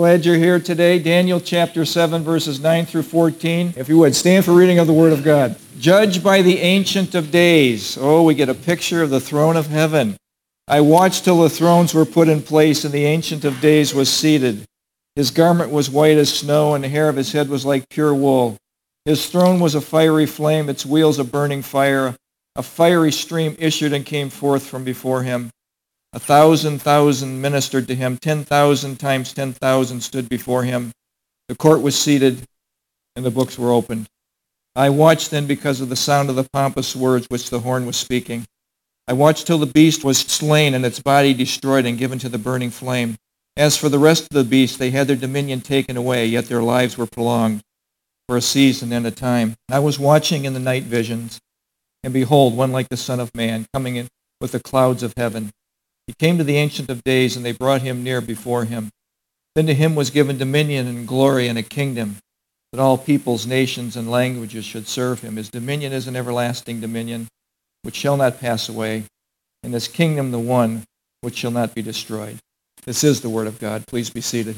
Glad you're here today. Daniel chapter 7, verses 9 through 14. If you would, stand for reading of the Word of God. Judged by the Ancient of Days. Oh, we get a picture of the throne of heaven. I watched till the thrones were put in place, and the Ancient of Days was seated. His garment was white as snow, and the hair of his head was like pure wool. His throne was a fiery flame, its wheels a burning fire. A fiery stream issued and came forth from before him. A thousand thousand ministered to him. Ten thousand times ten thousand stood before him. The court was seated, and the books were opened. I watched then because of the sound of the pompous words which the horn was speaking. I watched till the beast was slain and its body destroyed and given to the burning flame. As for the rest of the beasts, they had their dominion taken away, yet their lives were prolonged for a season and a time. I was watching in the night visions, and behold, one like the Son of Man coming in with the clouds of heaven. He came to the Ancient of Days, and they brought him near before him. Then to him was given dominion and glory and a kingdom, that all peoples, nations, and languages should serve him. His dominion is an everlasting dominion, which shall not pass away, and his kingdom the one which shall not be destroyed. This is the Word of God. Please be seated.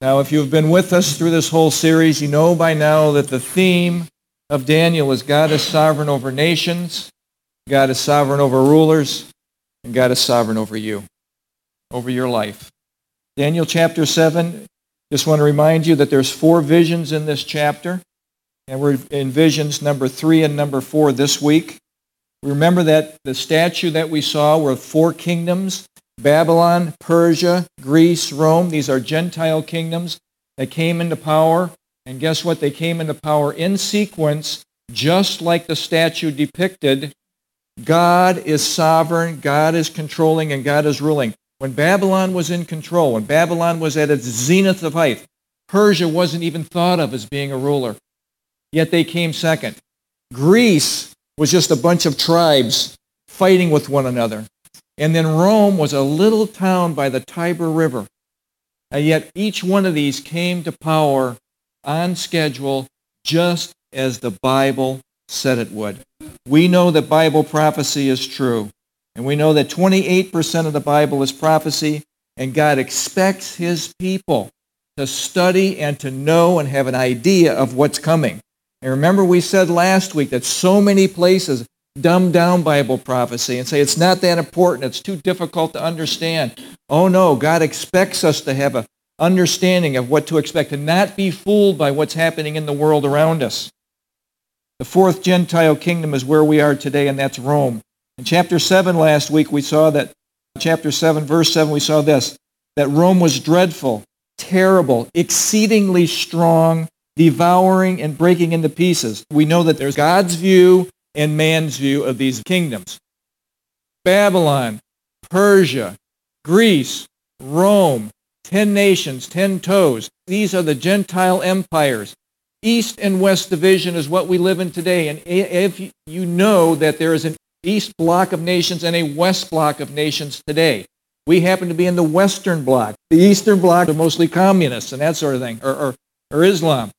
Now, if you've been with us through this whole series, you know by now that the theme of Daniel is God is sovereign over nations, God is sovereign over rulers, and God is sovereign over you, over your life. Daniel chapter 7, just want to remind you that there's four visions in this chapter. And we're in visions number 3 and number 4 this week. Remember that the statue that we saw were four kingdoms, Babylon, Persia, Greece, Rome. These are Gentile kingdoms that came into power. And guess what? They came into power in sequence, just like the statue depicted God is sovereign, God is controlling, and God is ruling. When Babylon was in control, when Babylon was at its zenith of height, Persia wasn't even thought of as being a ruler. Yet they came second. Greece was just a bunch of tribes fighting with one another. And then Rome was a little town by the Tiber River. And yet each one of these came to power on schedule just as the Bible said it would. We know that Bible prophecy is true. And we know that 28% of the Bible is prophecy, and God expects his people to study and to know and have an idea of what's coming. And remember we said last week that so many places dumb down Bible prophecy and say it's not that important, it's too difficult to understand. Oh no, God expects us to have an understanding of what to expect and not be fooled by what's happening in the world around us. The fourth Gentile kingdom is where we are today, and that's Rome. In chapter 7 last week, we saw that, chapter 7, verse 7, we saw this, that Rome was dreadful, terrible, exceedingly strong, devouring and breaking into pieces. We know that there's God's view and man's view of these kingdoms. Babylon, Persia, Greece, Rome, ten nations, ten toes. These are the Gentile empires. East and West division is what we live in today. And if you know that there is an East block of nations and a West block of nations today, we happen to be in the Western block. The Eastern block are mostly communists and that sort of thing, or, or, or Islam.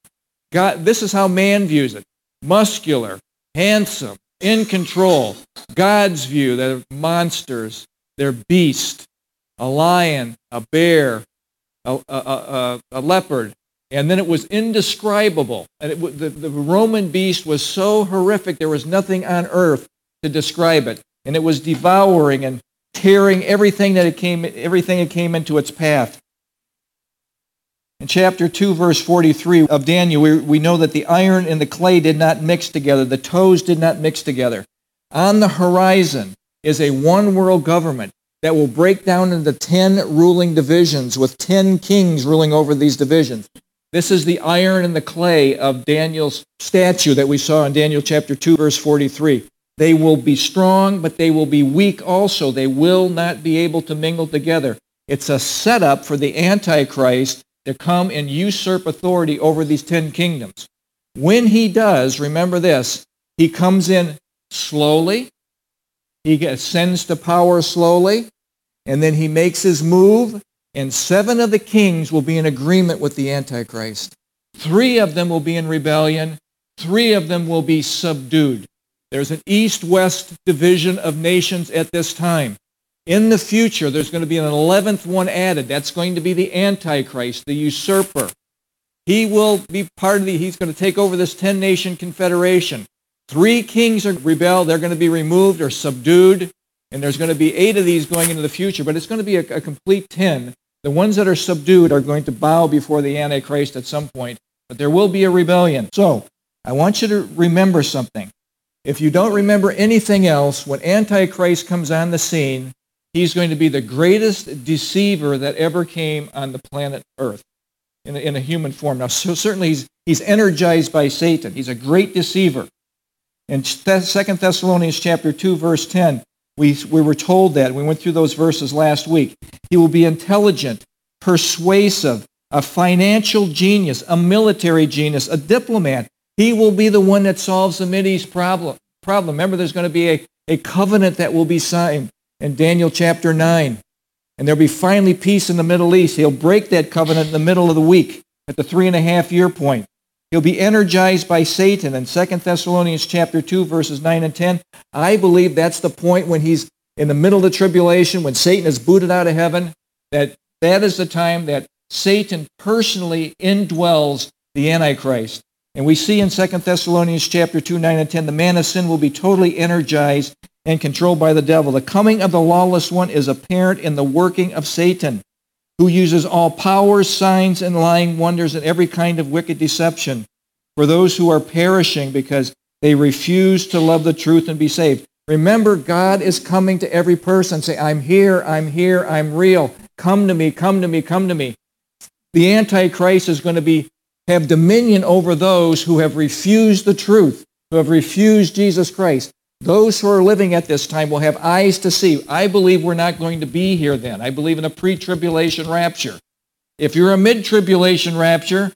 God, this is how man views it. Muscular, handsome, in control. God's view, they're monsters, they're beasts, a lion, a bear, a, a, a, a leopard, and then it was indescribable. And it, the, the Roman beast was so horrific, there was nothing on earth to describe it. And it was devouring and tearing everything that it came, everything that came into its path. In chapter 2, verse 43 of Daniel, we, we know that the iron and the clay did not mix together. The toes did not mix together. On the horizon is a one world government that will break down into 10 ruling divisions with 10 kings ruling over these divisions. This is the iron and the clay of Daniel's statue that we saw in Daniel chapter 2, verse 43. They will be strong, but they will be weak also. They will not be able to mingle together. It's a setup for the Antichrist to come and usurp authority over these ten kingdoms. When he does, remember this, he comes in slowly, he ascends to power slowly, and then he makes his move, and seven of the kings will be in agreement with the Antichrist. Three of them will be in rebellion. Three of them will be subdued. There's an east-west division of nations at this time. In the future, there's going to be an 11th one added. That's going to be the Antichrist, the usurper. He will be part of the, he's going to take over this 10-nation confederation. Three kings are rebel. They're going to be removed or subdued. And there's going to be eight of these going into the future. But it's going to be a, a complete 10. The ones that are subdued are going to bow before the Antichrist at some point. But there will be a rebellion. So I want you to remember something. If you don't remember anything else, when Antichrist comes on the scene, he's going to be the greatest deceiver that ever came on the planet Earth in a, in a human form. Now, so certainly he's, he's energized by Satan. He's a great deceiver. In 2 Thessalonians chapter 2, verse 10, we, we were told that. We went through those verses last week. He will be intelligent, persuasive, a financial genius, a military genius, a diplomat. He will be the one that solves the Mideast problem. problem. Remember, there's going to be a, a covenant that will be signed in Daniel chapter 9. And there'll be finally peace in the Middle East. He'll break that covenant in the middle of the week at the three and a half year point. He'll be energized by Satan in 2 Thessalonians chapter 2, verses 9 and 10. I believe that's the point when he's in the middle of the tribulation, when Satan is booted out of heaven, that that is the time that Satan personally indwells the Antichrist. And we see in 2 Thessalonians chapter 2, 9 and 10, the man of sin will be totally energized and controlled by the devil. The coming of the lawless one is apparent in the working of Satan, who uses all powers, signs, and lying wonders and every kind of wicked deception for those who are perishing because they refuse to love the truth and be saved. Remember, God is coming to every person. Say, I'm here, I'm here, I'm real. Come to me, come to me, come to me. The Antichrist is going to be have dominion over those who have refused the truth, who have refused Jesus Christ. Those who are living at this time will have eyes to see. I believe we're not going to be here then. I believe in a pre-tribulation rapture. If you're a mid-tribulation rapture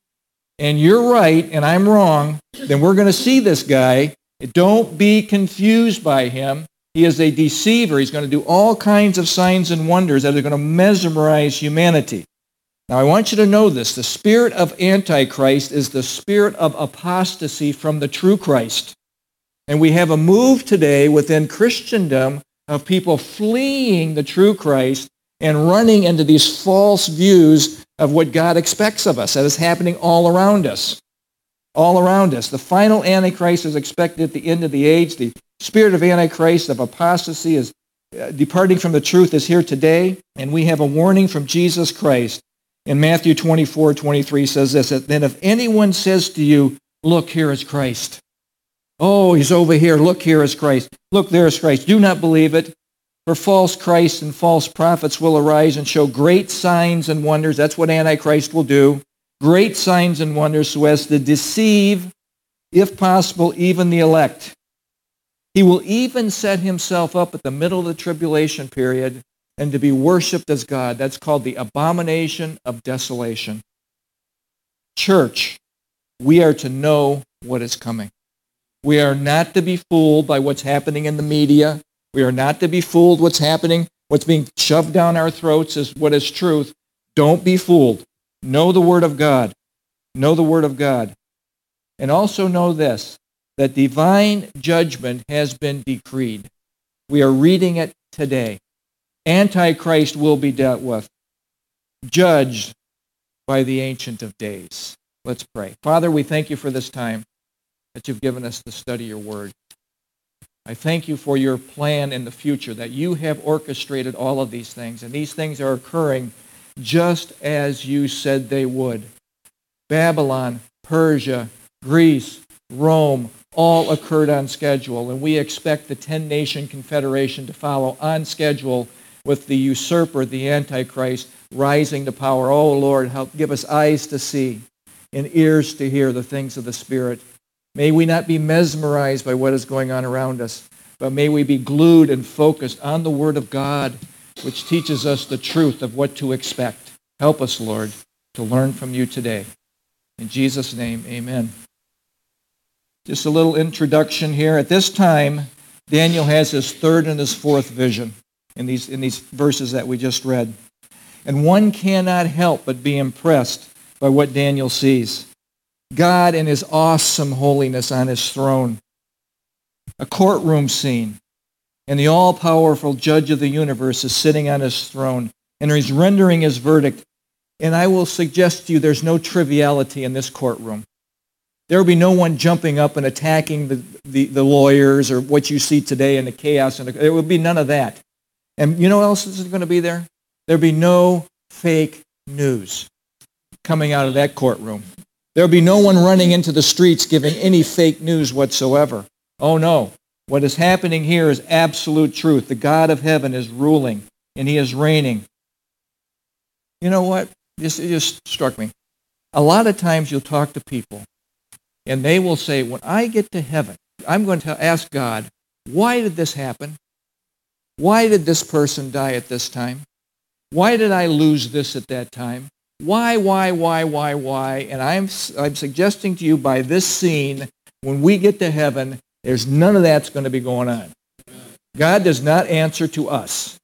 and you're right and I'm wrong, then we're going to see this guy. Don't be confused by him. He is a deceiver. He's going to do all kinds of signs and wonders that are going to mesmerize humanity. Now, I want you to know this. The spirit of Antichrist is the spirit of apostasy from the true Christ. And we have a move today within Christendom of people fleeing the true Christ and running into these false views of what God expects of us. That is happening all around us. All around us. The final Antichrist is expected at the end of the age. The spirit of Antichrist, of apostasy, is uh, departing from the truth is here today. And we have a warning from Jesus Christ. In Matthew 24, 23 says this, that Then if anyone says to you, Look, here is Christ Oh, he's over here. Look, here is Christ. Look, there is Christ. Do not believe it. For false Christs and false prophets will arise and show great signs and wonders. That's what Antichrist will do. Great signs and wonders so as to deceive, if possible, even the elect. He will even set himself up at the middle of the tribulation period and to be worshiped as God. That's called the abomination of desolation. Church, we are to know what is coming. We are not to be fooled by what's happening in the media. We are not to be fooled what's happening, what's being shoved down our throats is what is truth. Don't be fooled. Know the Word of God. Know the Word of God. And also know this, that divine judgment has been decreed. We are reading it today. Antichrist will be dealt with, judged by the Ancient of Days. Let's pray. Father, we thank you for this time that you've given us to study your word. I thank you for your plan in the future, that you have orchestrated all of these things, and these things are occurring just as you said they would. Babylon, Persia, Greece, Rome, all occurred on schedule, and we expect the 10-nation confederation to follow on schedule with the usurper, the Antichrist, rising to power. Oh, Lord, help give us eyes to see and ears to hear the things of the Spirit. May we not be mesmerized by what is going on around us, but may we be glued and focused on the Word of God, which teaches us the truth of what to expect. Help us, Lord, to learn from you today. In Jesus' name, amen. Just a little introduction here. At this time, Daniel has his third and his fourth vision in these, in these verses that we just read. And one cannot help but be impressed by what Daniel sees. God in his awesome holiness on his throne. A courtroom scene. And the all-powerful judge of the universe is sitting on his throne, and he's rendering his verdict. And I will suggest to you there's no triviality in this courtroom. There will be no one jumping up and attacking the, the, the lawyers or what you see today in the chaos. And the, there will be none of that. And you know what else is going to be there? There'll be no fake news coming out of that courtroom. There'll be no one running into the streets giving any fake news whatsoever. Oh no. What is happening here is absolute truth. The God of heaven is ruling and he is reigning. You know what? This just struck me. A lot of times you'll talk to people and they will say, when I get to heaven, I'm going to ask God, why did this happen? Why did this person die at this time? Why did I lose this at that time? Why, why, why, why, why? And I'm, I'm suggesting to you by this scene, when we get to heaven, there's none of that's going to be going on. God does not answer to us.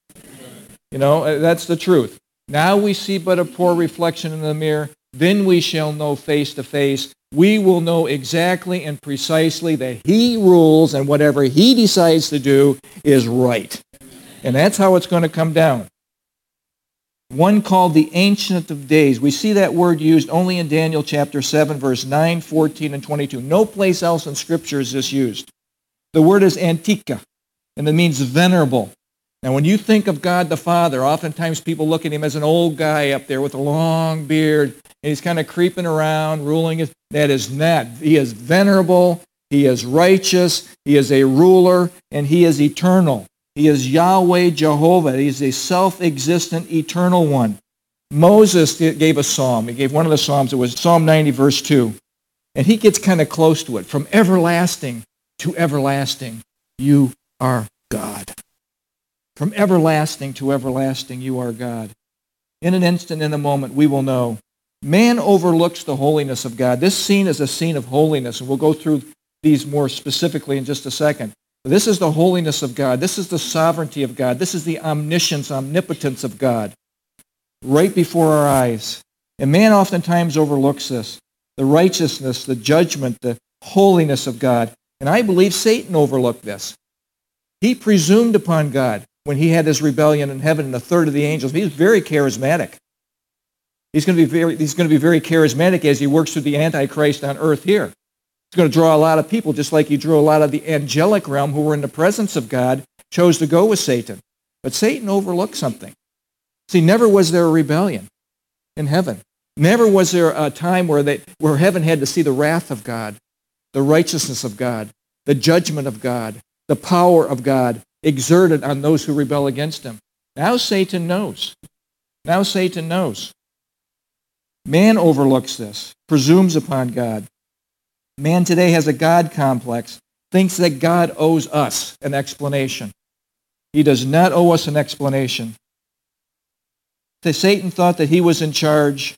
You know, uh, that's the truth. Now we see but a poor reflection in the mirror. Then we shall know face to face. We will know exactly and precisely that he rules and whatever he decides to do is right. And that's how it's going to come down one called the Ancient of Days. We see that word used only in Daniel chapter 7, verse 9, 14, and 22. No place else in Scripture is this used. The word is antica, and it means venerable. Now, when you think of God the Father, oftentimes people look at him as an old guy up there with a long beard, and he's kind of creeping around, ruling. That is not. He is venerable. He is righteous. He is a ruler, and he is eternal. He is Yahweh Jehovah. He's a self-existent, eternal one. Moses gave a psalm. He gave one of the psalms. It was Psalm 90, verse 2. And he gets kind of close to it. From everlasting to everlasting, you are God. From everlasting to everlasting, you are God. In an instant, in a moment, we will know. Man overlooks the holiness of God. This scene is a scene of holiness, and we'll go through these more specifically in just a second. This is the holiness of God. This is the sovereignty of God. This is the omniscience, omnipotence of God right before our eyes. And man oftentimes overlooks this. The righteousness, the judgment, the holiness of God. And I believe Satan overlooked this. He presumed upon God when he had his rebellion in heaven and a third of the angels. He was very charismatic. He's going to be very, he's going to be very charismatic as he works through the Antichrist on earth here. It's going to draw a lot of people, just like he drew a lot of the angelic realm who were in the presence of God, chose to go with Satan. But Satan overlooked something. See, never was there a rebellion in heaven. Never was there a time where, they, where heaven had to see the wrath of God, the righteousness of God, the judgment of God, the power of God exerted on those who rebel against him. Now Satan knows. Now Satan knows. Man overlooks this, presumes upon God. Man today has a God complex, thinks that God owes us an explanation. He does not owe us an explanation. The Satan thought that he was in charge.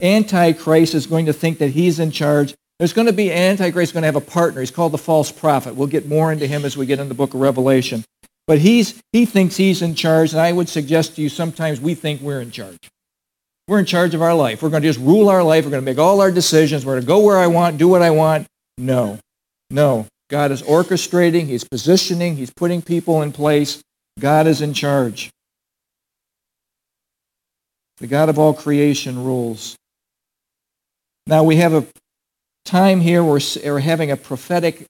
Antichrist is going to think that he's in charge. There's going to be Antichrist going to have a partner. He's called the false prophet. We'll get more into him as we get in the book of Revelation. But he's, he thinks he's in charge, and I would suggest to you sometimes we think we're in charge. We're in charge of our life. We're going to just rule our life. We're going to make all our decisions. We're going to go where I want, do what I want. No. No. God is orchestrating. He's positioning. He's putting people in place. God is in charge. The God of all creation rules. Now we have a time here where we're having a prophetic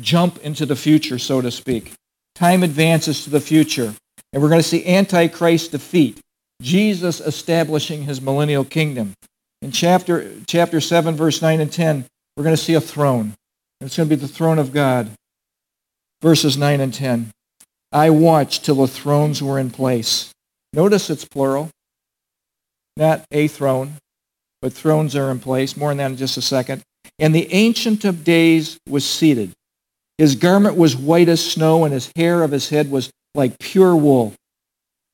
jump into the future, so to speak. Time advances to the future. And we're going to see Antichrist defeat. Jesus establishing his millennial kingdom. In chapter, chapter 7, verse 9 and 10, we're going to see a throne. It's going to be the throne of God. Verses 9 and 10. I watched till the thrones were in place. Notice it's plural. Not a throne, but thrones are in place. More on that in just a second. And the Ancient of Days was seated. His garment was white as snow, and his hair of his head was like pure wool.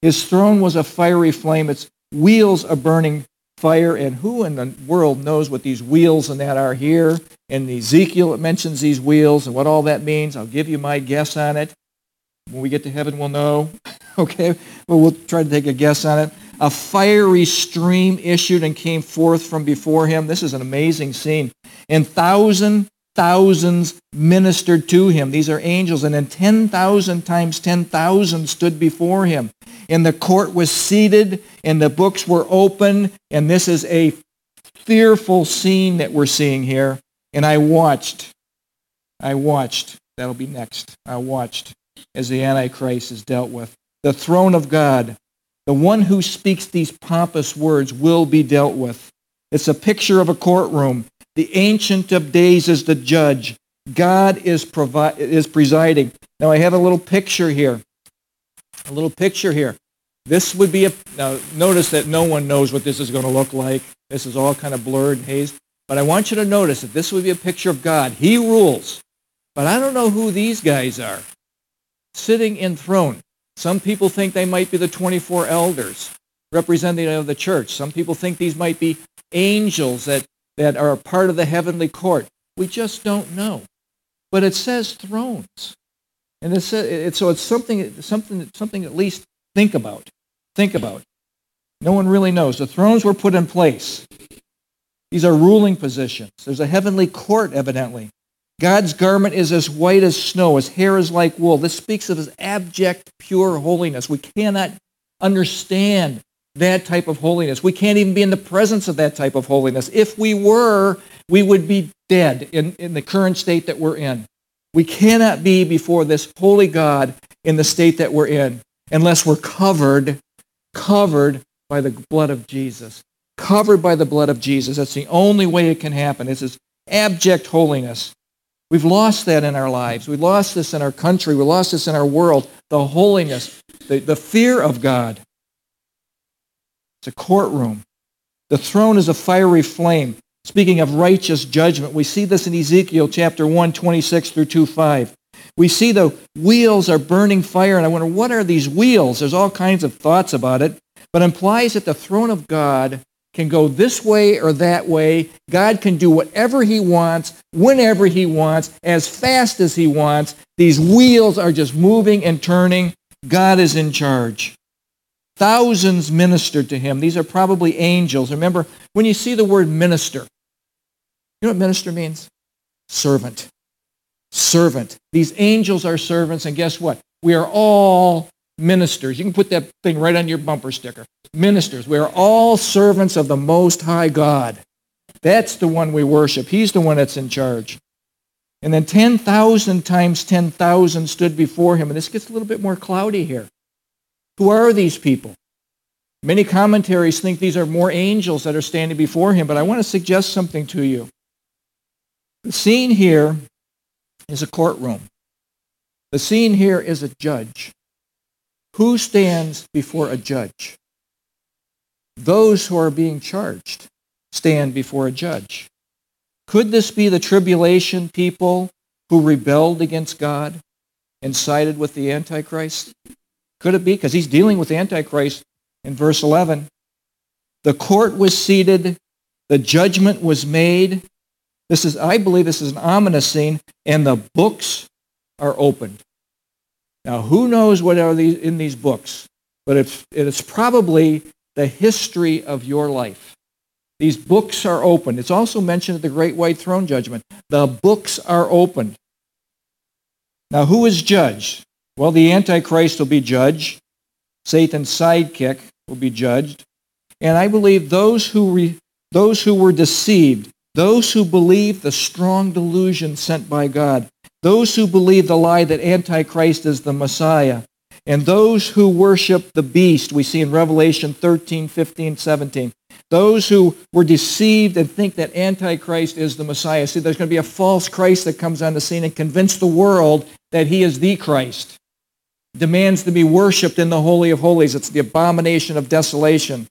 His throne was a fiery flame, its wheels a burning fire. And who in the world knows what these wheels and that are here? In Ezekiel, it mentions these wheels and what all that means. I'll give you my guess on it. When we get to heaven, we'll know. okay? But we'll try to take a guess on it. A fiery stream issued and came forth from before him. This is an amazing scene. And thousand thousands ministered to him. These are angels. And then 10,000 times 10,000 stood before him. And the court was seated, and the books were open. And this is a fearful scene that we're seeing here. And I watched. I watched. That'll be next. I watched as the Antichrist is dealt with. The throne of God, the one who speaks these pompous words, will be dealt with. It's a picture of a courtroom. The Ancient of Days is the judge. God is, provi- is presiding. Now I have a little picture here. A little picture here. This would be a, now notice that no one knows what this is going to look like. This is all kind of blurred and hazed. But I want you to notice that this would be a picture of God. He rules. But I don't know who these guys are sitting enthroned. Some people think they might be the 24 elders representing of the church. Some people think these might be angels that that are a part of the heavenly court. We just don't know. But it says thrones. And it's, uh, it, so it's something, something, something at least think about. Think about. No one really knows. The thrones were put in place. These are ruling positions. There's a heavenly court, evidently. God's garment is as white as snow. His hair is like wool. This speaks of his abject, pure holiness. We cannot understand that type of holiness. We can't even be in the presence of that type of holiness. If we were, we would be dead in, in the current state that we're in. We cannot be before this holy God in the state that we're in unless we're covered, covered by the blood of Jesus. Covered by the blood of Jesus. That's the only way it can happen. It's this abject holiness. We've lost that in our lives. We lost this in our country. We lost this in our world. The holiness, the, the fear of God. It's a courtroom. The throne is a fiery flame. Speaking of righteous judgment, we see this in Ezekiel chapter 1, 26 through 2, 5. We see the wheels are burning fire, and I wonder, what are these wheels? There's all kinds of thoughts about it, but implies that the throne of God can go this way or that way. God can do whatever he wants, whenever he wants, as fast as he wants. These wheels are just moving and turning. God is in charge. Thousands ministered to him. These are probably angels. Remember, when you see the word minister, you know what minister means? Servant. Servant. These angels are servants, and guess what? We are all ministers. You can put that thing right on your bumper sticker. Ministers. We are all servants of the Most High God. That's the one we worship. He's the one that's in charge. And then 10,000 times 10,000 stood before him. And this gets a little bit more cloudy here. Who are these people? Many commentaries think these are more angels that are standing before him, but I want to suggest something to you. The scene here is a courtroom. The scene here is a judge. Who stands before a judge? Those who are being charged stand before a judge. Could this be the tribulation people who rebelled against God and sided with the Antichrist? Could it be? Because he's dealing with the Antichrist in verse 11. The court was seated. The judgment was made. This is, I believe this is an ominous scene, and the books are opened. Now, who knows what are these, in these books? But it's, it's probably the history of your life. These books are opened. It's also mentioned at the Great White Throne Judgment. The books are opened. Now, who is judged? Well, the Antichrist will be judged. Satan's sidekick will be judged. And I believe those who, re, those who were deceived, those who believe the strong delusion sent by God, those who believe the lie that Antichrist is the Messiah, and those who worship the beast, we see in Revelation 13, 15, 17. Those who were deceived and think that Antichrist is the Messiah. See, there's going to be a false Christ that comes on the scene and convince the world that he is the Christ demands to be worshiped in the Holy of Holies. It's the abomination of desolation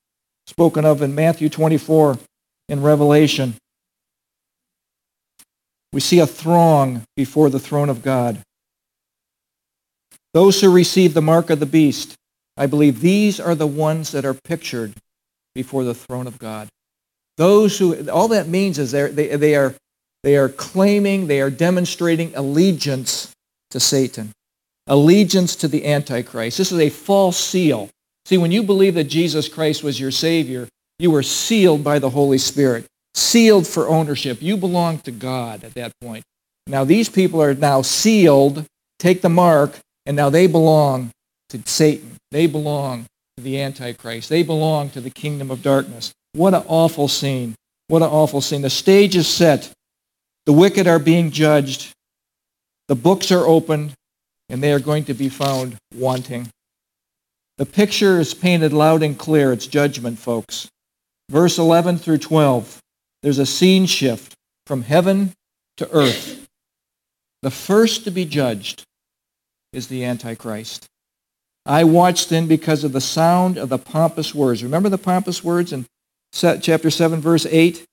spoken of in Matthew 24 in Revelation. We see a throng before the throne of God. Those who receive the mark of the beast, I believe these are the ones that are pictured before the throne of God. Those who, all that means is they, they, are, they are claiming, they are demonstrating allegiance to Satan allegiance to the Antichrist. This is a false seal. See, when you believe that Jesus Christ was your Savior, you were sealed by the Holy Spirit, sealed for ownership. You belong to God at that point. Now these people are now sealed, take the mark, and now they belong to Satan. They belong to the Antichrist. They belong to the kingdom of darkness. What an awful scene. What an awful scene. The stage is set. The wicked are being judged. The books are opened, and they are going to be found wanting. The picture is painted loud and clear. It's judgment, folks. Verse 11 through 12. There's a scene shift from heaven to earth. The first to be judged is the Antichrist. I watched then because of the sound of the pompous words. Remember the pompous words in chapter 7, verse 8?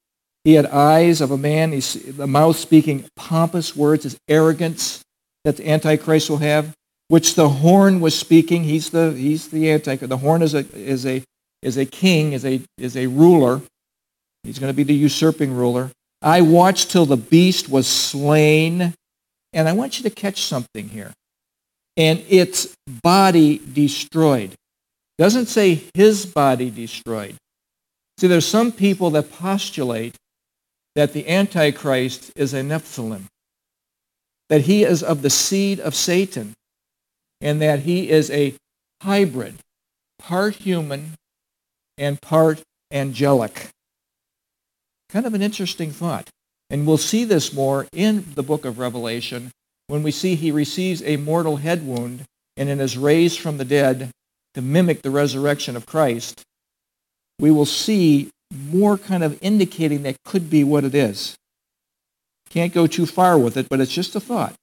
He had eyes of a man, he's, the mouth speaking pompous words, his arrogance that the Antichrist will have, which the horn was speaking. He's the, he's the Antichrist. The horn is a, is, a, is a king, is a, is a ruler. He's going to be the usurping ruler. I watched till the beast was slain. And I want you to catch something here and its body destroyed. Doesn't say his body destroyed. See, there's some people that postulate that the Antichrist is a Nephilim, that he is of the seed of Satan, and that he is a hybrid, part human and part angelic. Kind of an interesting thought. And we'll see this more in the book of Revelation when we see he receives a mortal head wound and then is raised from the dead to mimic the resurrection of Christ, we will see more kind of indicating that could be what it is. Can't go too far with it, but it's just a thought.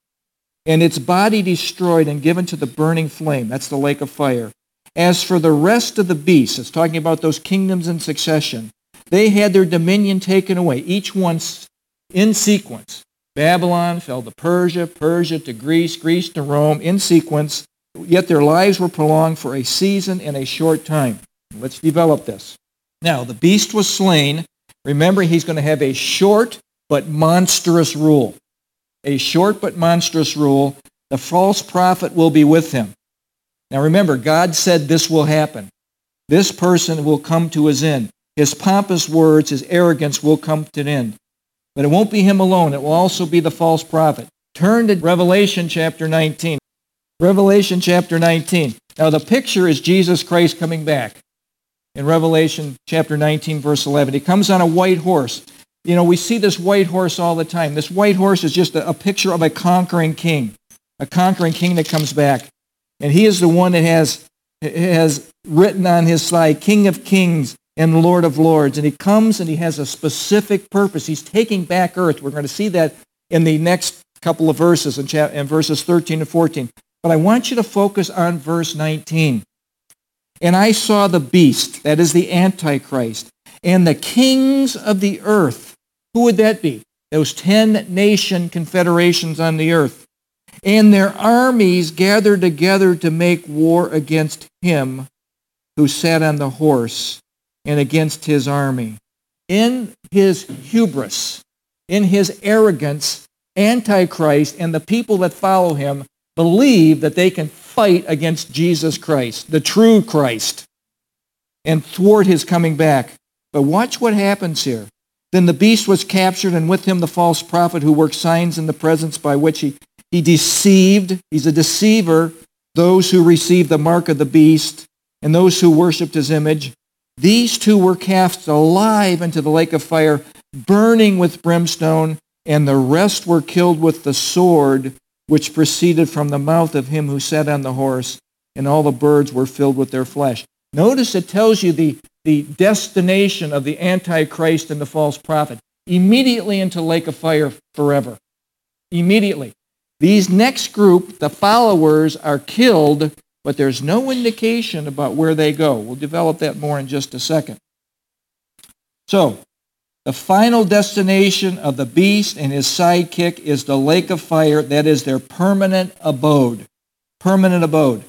And its body destroyed and given to the burning flame. That's the lake of fire. As for the rest of the beasts, it's talking about those kingdoms in succession, they had their dominion taken away, each one in sequence. Babylon fell to Persia, Persia to Greece, Greece to Rome in sequence, yet their lives were prolonged for a season and a short time. Let's develop this. Now, the beast was slain. Remember, he's going to have a short but monstrous rule. A short but monstrous rule. The false prophet will be with him. Now remember, God said this will happen. This person will come to his end. His pompous words, his arrogance will come to an end. But it won't be him alone. It will also be the false prophet. Turn to Revelation chapter 19. Revelation chapter 19. Now the picture is Jesus Christ coming back. In Revelation chapter 19, verse 11. He comes on a white horse. You know, we see this white horse all the time. This white horse is just a, a picture of a conquering king. A conquering king that comes back. And he is the one that has, has written on his side, King of Kings and Lord of Lords. And he comes and he has a specific purpose. He's taking back earth. We're going to see that in the next couple of verses, in, cha- in verses 13 and 14. But I want you to focus on verse 19. And I saw the beast, that is the Antichrist, and the kings of the earth. Who would that be? Those 10 nation confederations on the earth. And their armies gathered together to make war against him who sat on the horse and against his army. In his hubris, in his arrogance, Antichrist and the people that follow him believe that they can fight against Jesus Christ, the true Christ, and thwart his coming back. But watch what happens here. Then the beast was captured, and with him the false prophet who worked signs in the presence by which he, he deceived, he's a deceiver, those who received the mark of the beast and those who worshipped his image. These two were cast alive into the lake of fire, burning with brimstone, and the rest were killed with the sword which proceeded from the mouth of him who sat on the horse, and all the birds were filled with their flesh. Notice it tells you the, the destination of the Antichrist and the false prophet. Immediately into lake of fire forever. Immediately. These next group, the followers, are killed but there's no indication about where they go. We'll develop that more in just a second. So, the final destination of the beast and his sidekick is the lake of fire. That is their permanent abode. Permanent abode.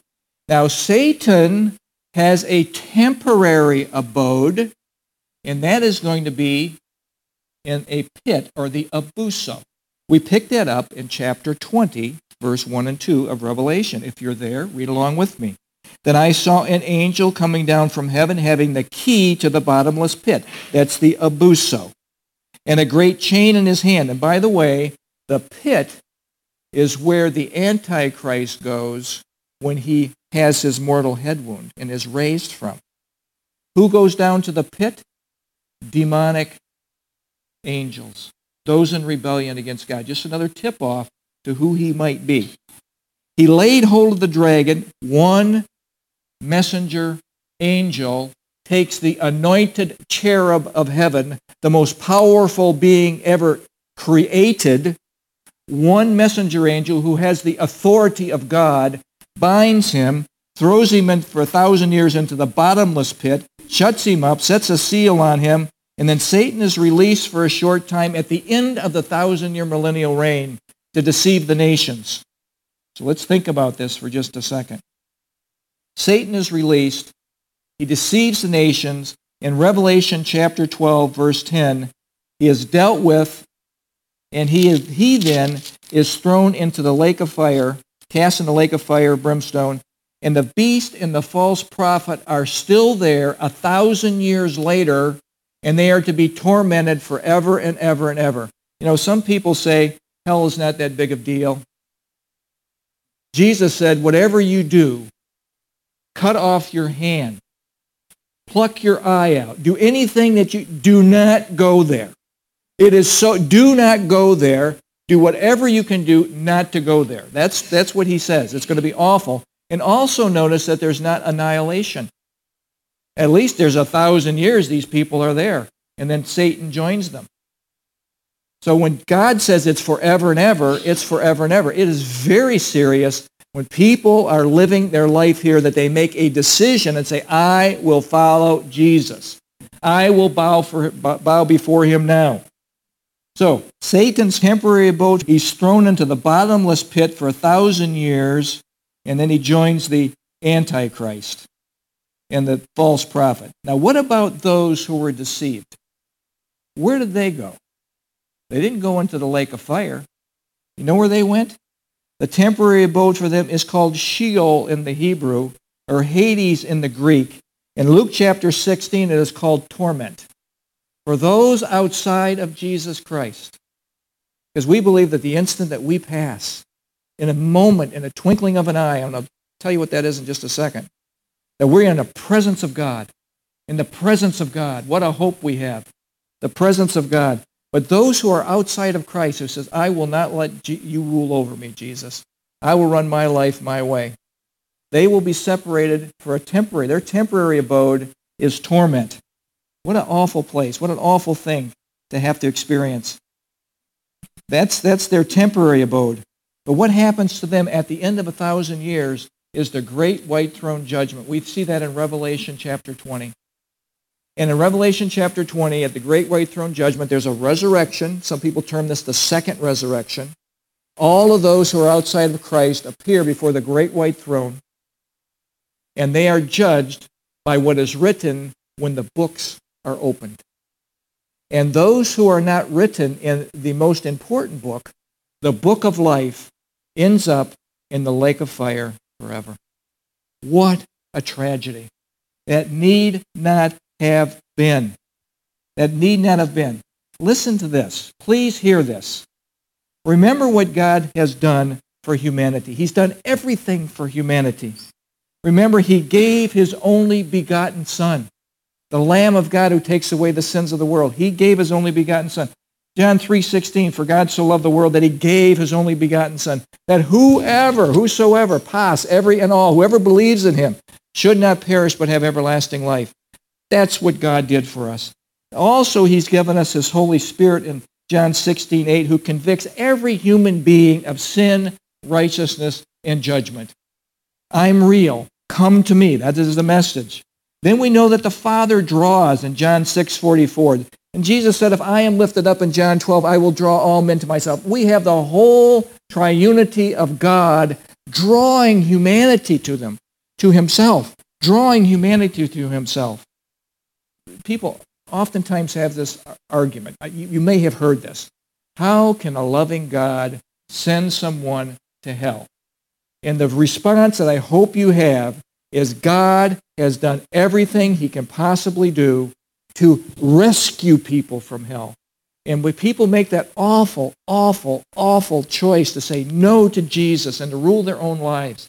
Now, Satan has a temporary abode, and that is going to be in a pit or the abussos. We pick that up in chapter 20, verse 1 and 2 of Revelation. If you're there, read along with me. Then I saw an angel coming down from heaven having the key to the bottomless pit. That's the abussos. And a great chain in his hand. And by the way, The pit is where the Antichrist goes when he has his mortal head wound and is raised from. Who goes down to the pit? Demonic angels, those in rebellion against God. Just another tip off to who he might be. He laid hold of the dragon. One messenger angel takes the anointed cherub of heaven, the most powerful being ever created, one messenger angel who has the authority of God, binds him, throws him in for a thousand years into the bottomless pit, shuts him up, sets a seal on him, and then Satan is released for a short time at the end of the thousand-year millennial reign to deceive the nations. So let's think about this for just a second. Satan is released. He deceives the nations. In Revelation chapter 12, verse 10, he is dealt with, and he, is, he then is thrown into the lake of fire, cast in the lake of fire, brimstone, and the beast and the false prophet are still there a thousand years later, and they are to be tormented forever and ever and ever. You know, some people say hell is not that big of a deal. Jesus said, whatever you do, cut off your hand, pluck your eye out, do anything that you do not go there. It is so, do not go there. Do whatever you can do not to go there. That's, that's what he says. It's going to be awful. And also notice that there's not annihilation. At least there's a thousand years these people are there. And then Satan joins them. So when God says it's forever and ever, it's forever and ever. It is very serious when people are living their life here that they make a decision and say, I will follow Jesus. I will bow, for, bow before him now. So Satan's temporary abode, he's thrown into the bottomless pit for a thousand years, and then he joins the Antichrist and the false prophet. Now, what about those who were deceived? Where did they go? They didn't go into the lake of fire. You know where they went? The temporary abode for them is called Sheol in the Hebrew, or Hades in the Greek. In Luke chapter 16, it is called torment. For those outside of Jesus Christ, because we believe that the instant that we pass, in a moment, in a twinkling of an eye, and I'm going to tell you what that is in just a second, that we're in the presence of God. In the presence of God. What a hope we have. The presence of God. But those who are outside of Christ, who says, I will not let you rule over me, Jesus. I will run my life my way. They will be separated for a temporary. Their temporary abode is torment. What an awful place. What an awful thing to have to experience. That's, that's their temporary abode. But what happens to them at the end of a thousand years is the great white throne judgment. We see that in Revelation chapter 20. And in Revelation chapter 20, at the great white throne judgment, there's a resurrection. Some people term this the second resurrection. All of those who are outside of Christ appear before the great white throne, and they are judged by what is written when the books are opened. And those who are not written in the most important book, the book of life, ends up in the lake of fire forever. What a tragedy. That need not have been. That need not have been. Listen to this. Please hear this. Remember what God has done for humanity. He's done everything for humanity. Remember, he gave his only begotten Son, the Lamb of God who takes away the sins of the world. He gave his only begotten Son. John 3.16, for God so loved the world that he gave his only begotten Son, that whoever, whosoever, pass, every and all, whoever believes in him, should not perish but have everlasting life. That's what God did for us. Also, he's given us his Holy Spirit in John 16.8, who convicts every human being of sin, righteousness, and judgment. I'm real. Come to me. That is the message. Then we know that the Father draws in John 6.44. And Jesus said, if I am lifted up in John 12, I will draw all men to myself. We have the whole triunity of God drawing humanity to them, to himself, drawing humanity to himself. People oftentimes have this argument. You may have heard this. How can a loving God send someone to hell? And the response that I hope you have is God has done everything he can possibly do to rescue people from hell. And when people make that awful, awful, awful choice to say no to Jesus and to rule their own lives,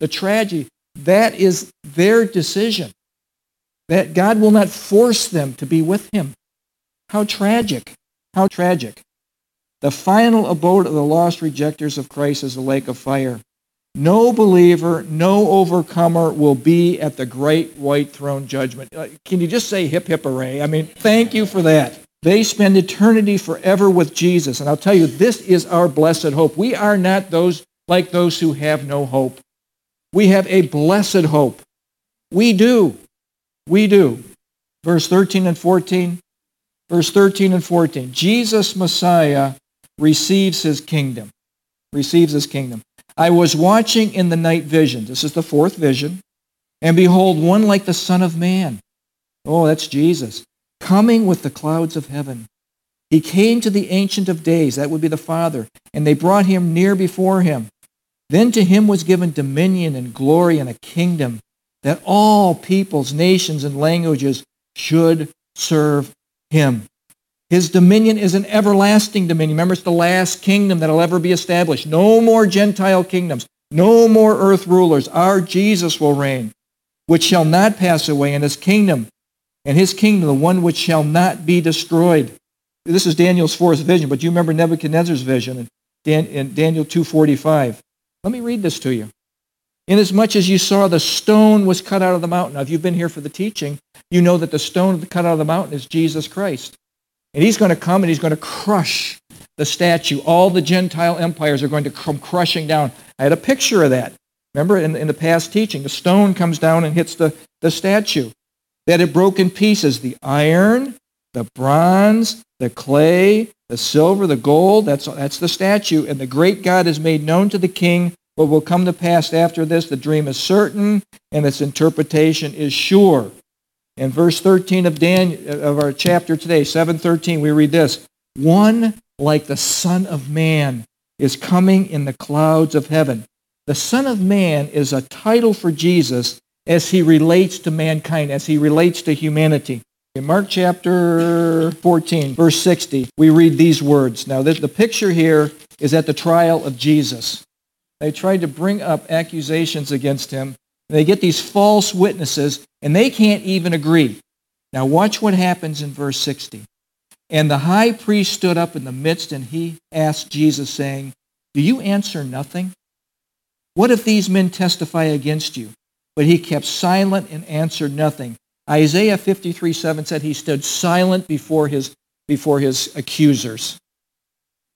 the tragedy, that is their decision. That God will not force them to be with him. How tragic. How tragic. The final abode of the lost rejectors of Christ is the lake of fire. No believer, no overcomer will be at the great white throne judgment. Uh, can you just say hip hip hooray? I mean, thank you for that. They spend eternity forever with Jesus. And I'll tell you, this is our blessed hope. We are not those like those who have no hope. We have a blessed hope. We do. We do. Verse 13 and 14. Verse 13 and 14. Jesus, Messiah, receives his kingdom. Receives his kingdom. I was watching in the night vision. This is the fourth vision. And behold, one like the Son of Man. Oh, that's Jesus. Coming with the clouds of heaven. He came to the Ancient of Days, that would be the Father, and they brought him near before him. Then to him was given dominion and glory and a kingdom that all peoples, nations, and languages should serve him. His dominion is an everlasting dominion. Remember, it's the last kingdom that will ever be established. No more Gentile kingdoms. No more earth rulers. Our Jesus will reign, which shall not pass away, in his kingdom, and his kingdom, the one which shall not be destroyed. This is Daniel's fourth vision, but you remember Nebuchadnezzar's vision in Daniel 2.45. Let me read this to you. Inasmuch as you saw the stone was cut out of the mountain. Now, if you've been here for the teaching, you know that the stone cut out of the mountain is Jesus Christ. And he's going to come and he's going to crush the statue. All the Gentile empires are going to come crushing down. I had a picture of that. Remember in, in the past teaching, the stone comes down and hits the, the statue. That it broke in pieces. The iron, the bronze, the clay, the silver, the gold, that's, that's the statue. And the great God is made known to the king. What will come to pass after this, the dream is certain and its interpretation is sure. In verse 13 of, Daniel, of our chapter today, 713, we read this. One like the Son of Man is coming in the clouds of heaven. The Son of Man is a title for Jesus as he relates to mankind, as he relates to humanity. In Mark chapter 14, verse 60, we read these words. Now, the, the picture here is at the trial of Jesus. They tried to bring up accusations against him. They get these false witnesses, and they can't even agree. Now watch what happens in verse 60. And the high priest stood up in the midst, and he asked Jesus, saying, Do you answer nothing? What if these men testify against you? But he kept silent and answered nothing. Isaiah 53, 7 said he stood silent before his, before his accusers.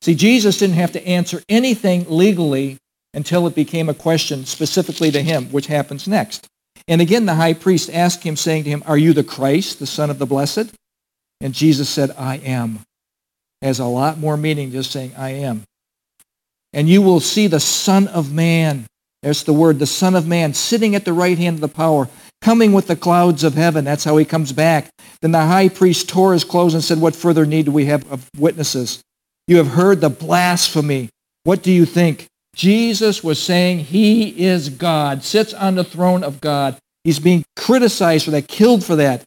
See, Jesus didn't have to answer anything legally until it became a question specifically to him, which happens next. And again, the high priest asked him, saying to him, Are you the Christ, the Son of the Blessed? And Jesus said, I am. Has a lot more meaning just saying, I am. And you will see the Son of Man. There's the word, the Son of Man, sitting at the right hand of the power, coming with the clouds of heaven. That's how he comes back. Then the high priest tore his clothes and said, What further need do we have of witnesses? You have heard the blasphemy. What do you think? Jesus was saying he is God, sits on the throne of God. He's being criticized for that, killed for that.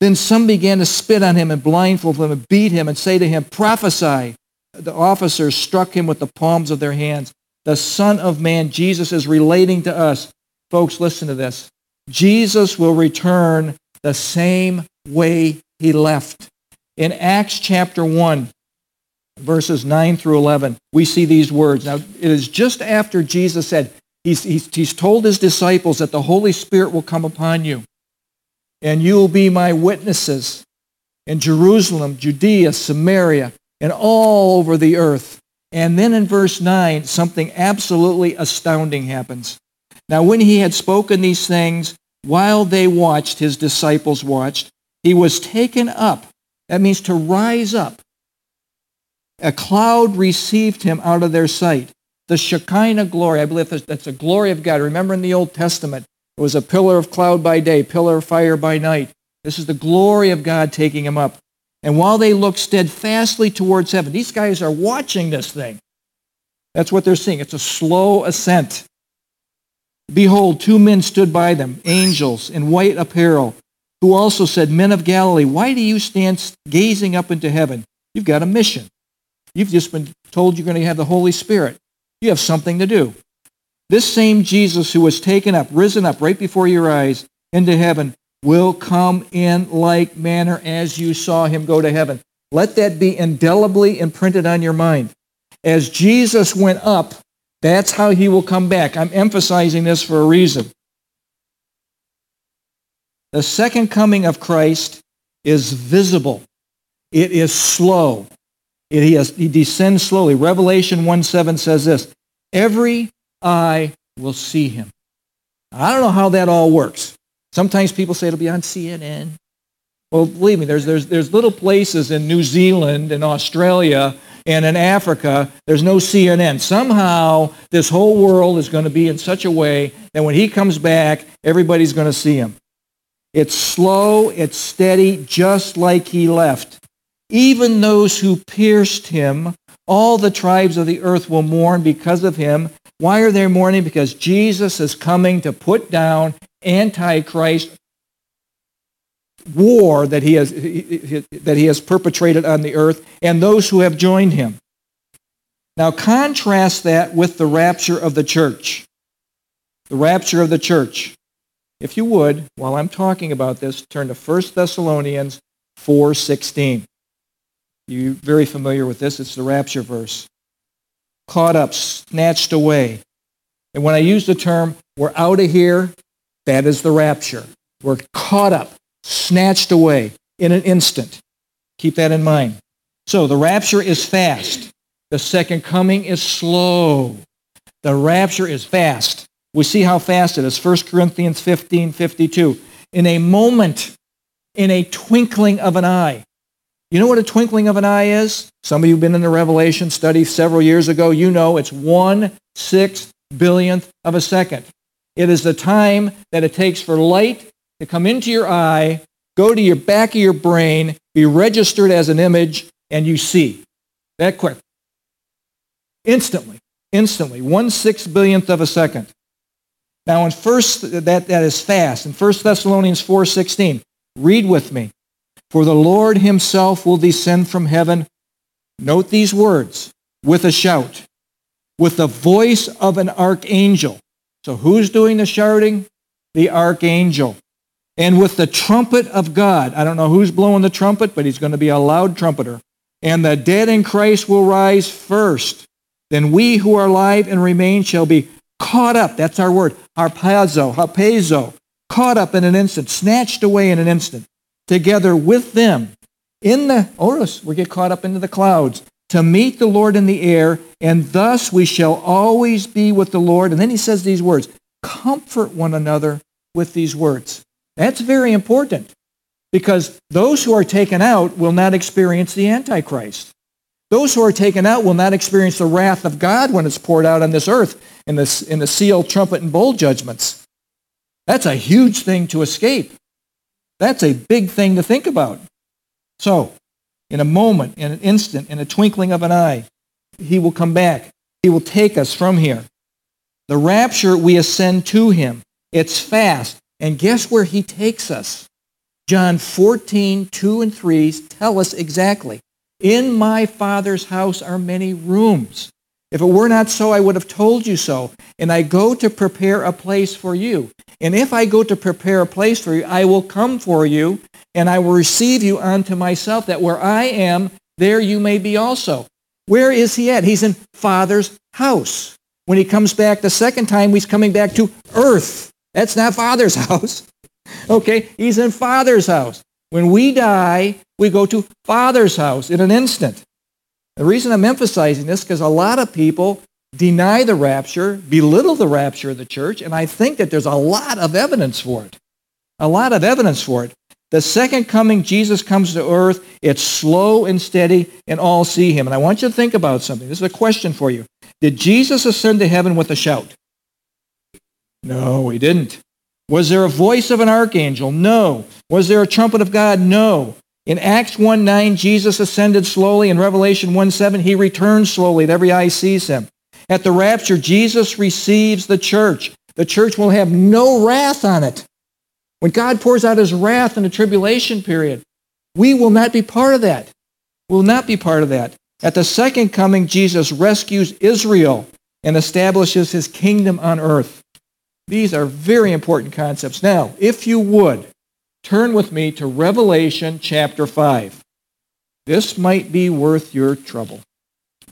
Then some began to spit on him and blindfold him and beat him and say to him, prophesy. The officers struck him with the palms of their hands. The Son of Man, Jesus, is relating to us. Folks, listen to this. Jesus will return the same way he left. In Acts chapter 1, verses 9 through 11, we see these words. Now, it is just after Jesus said, he's, he's, he's told his disciples that the Holy Spirit will come upon you, and you will be my witnesses in Jerusalem, Judea, Samaria, and all over the earth. And then in verse 9, something absolutely astounding happens. Now, when he had spoken these things, while they watched, his disciples watched, he was taken up. That means to rise up a cloud received him out of their sight. The Shekinah glory, I believe that's the glory of God. Remember in the Old Testament, it was a pillar of cloud by day, pillar of fire by night. This is the glory of God taking him up. And while they looked steadfastly towards heaven, these guys are watching this thing. That's what they're seeing. It's a slow ascent. Behold, two men stood by them, angels in white apparel, who also said, Men of Galilee, why do you stand gazing up into heaven? You've got a mission. You've just been told you're going to have the Holy Spirit. You have something to do. This same Jesus who was taken up, risen up right before your eyes into heaven, will come in like manner as you saw him go to heaven. Let that be indelibly imprinted on your mind. As Jesus went up, that's how he will come back. I'm emphasizing this for a reason. The second coming of Christ is visible. It is slow. He, has, he descends slowly. Revelation 1 7 says this Every eye will see him. I don't know how that all works. Sometimes people say it'll be on CNN. Well, believe me, there's, there's, there's little places in New Zealand and Australia and in Africa, there's no CNN. Somehow, this whole world is going to be in such a way that when he comes back, everybody's going to see him. It's slow, it's steady, just like he left. Even those who pierced him, all the tribes of the earth will mourn because of him. Why are they mourning? Because Jesus is coming to put down Antichrist war that he has, that he has perpetrated on the earth and those who have joined him. Now contrast that with the rapture of the church. The rapture of the church. If you would, while I'm talking about this, turn to 1 Thessalonians 4.16. You're very familiar with this. It's the rapture verse. Caught up, snatched away. And when I use the term, we're out of here, that is the rapture. We're caught up, snatched away in an instant. Keep that in mind. So the rapture is fast. The second coming is slow. The rapture is fast. We see how fast it is. 1 Corinthians 15, 52. In a moment, in a twinkling of an eye. You know what a twinkling of an eye is? Some of you have been in the Revelation study several years ago. You know it's one sixth billionth of a second. It is the time that it takes for light to come into your eye, go to your back of your brain, be registered as an image, and you see. That quick. Instantly. Instantly. One six billionth of a second. Now in first that, that is fast. In 1 Thessalonians 4:16, read with me. For the Lord himself will descend from heaven. Note these words, with a shout, with the voice of an archangel. So who's doing the shouting? The archangel and with the trumpet of God. I don't know who's blowing the trumpet, but he's going to be a loud trumpeter. And the dead in Christ will rise first. Then we who are alive and remain shall be caught up. That's our word. Harpazo, harpazo. Caught up in an instant, snatched away in an instant, together with them in the, oh, Oris, we get caught up into the clouds to meet the Lord in the air, and thus we shall always be with the Lord. And then he says these words, comfort one another with these words. That's very important because those who are taken out will not experience the Antichrist. Those who are taken out will not experience the wrath of God when it's poured out on this earth in the, in the seal, trumpet, and bowl judgments. That's a huge thing to escape. That's a big thing to think about. So, in a moment, in an instant, in a twinkling of an eye, he will come back. He will take us from here. The rapture, we ascend to him. It's fast. And guess where he takes us? John 14, 2 and 3 tell us exactly. In my Father's house are many rooms. If it were not so, I would have told you so. And I go to prepare a place for you. And if I go to prepare a place for you, I will come for you, and I will receive you unto myself, that where I am, there you may be also. Where is he at? He's in Father's house. When he comes back the second time, he's coming back to earth. That's not Father's house. Okay, he's in Father's house. When we die, we go to Father's house in an instant. The reason I'm emphasizing this is because a lot of people deny the rapture, belittle the rapture of the church, and I think that there's a lot of evidence for it. A lot of evidence for it. The second coming, Jesus comes to earth. It's slow and steady, and all see him. And I want you to think about something. This is a question for you. Did Jesus ascend to heaven with a shout? No, he didn't. Was there a voice of an archangel? No. Was there a trumpet of God? No. In Acts 1 9, Jesus ascended slowly. In Revelation 1 7, he returns slowly, and every eye sees him. At the rapture, Jesus receives the church. The church will have no wrath on it. When God pours out his wrath in the tribulation period, we will not be part of that. We will not be part of that. At the second coming, Jesus rescues Israel and establishes his kingdom on earth. These are very important concepts. Now, if you would, turn with me to Revelation chapter 5. This might be worth your trouble.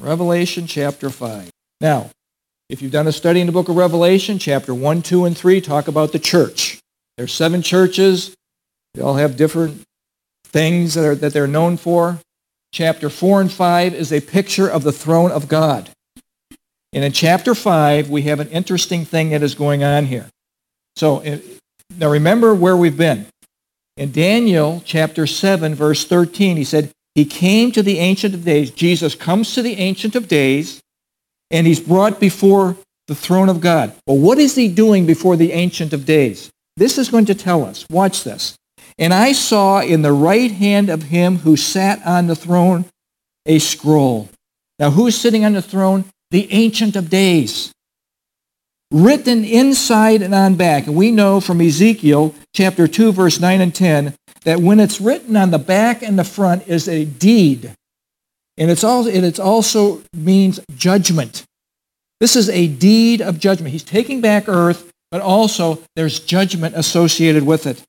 Revelation chapter 5. Now, if you've done a study in the book of Revelation, chapter 1, 2, and 3 talk about the church. There's seven churches. They all have different things that, are, that they're known for. Chapter 4 and 5 is a picture of the throne of God. And in chapter 5, we have an interesting thing that is going on here. So eh, now remember where we've been. In Daniel chapter 7, verse 13, he said, He came to the Ancient of Days. Jesus comes to the Ancient of Days, and he's brought before the throne of God. Well, what is he doing before the Ancient of Days? This is going to tell us. Watch this. And I saw in the right hand of him who sat on the throne a scroll. Now, who's sitting on the throne? The Ancient of Days. Written inside and on back. And we know from Ezekiel chapter 2, verse 9 and 10, that when it's written on the back and the front is a deed. And it's also, it also means judgment. This is a deed of judgment. He's taking back earth, but also there's judgment associated with it.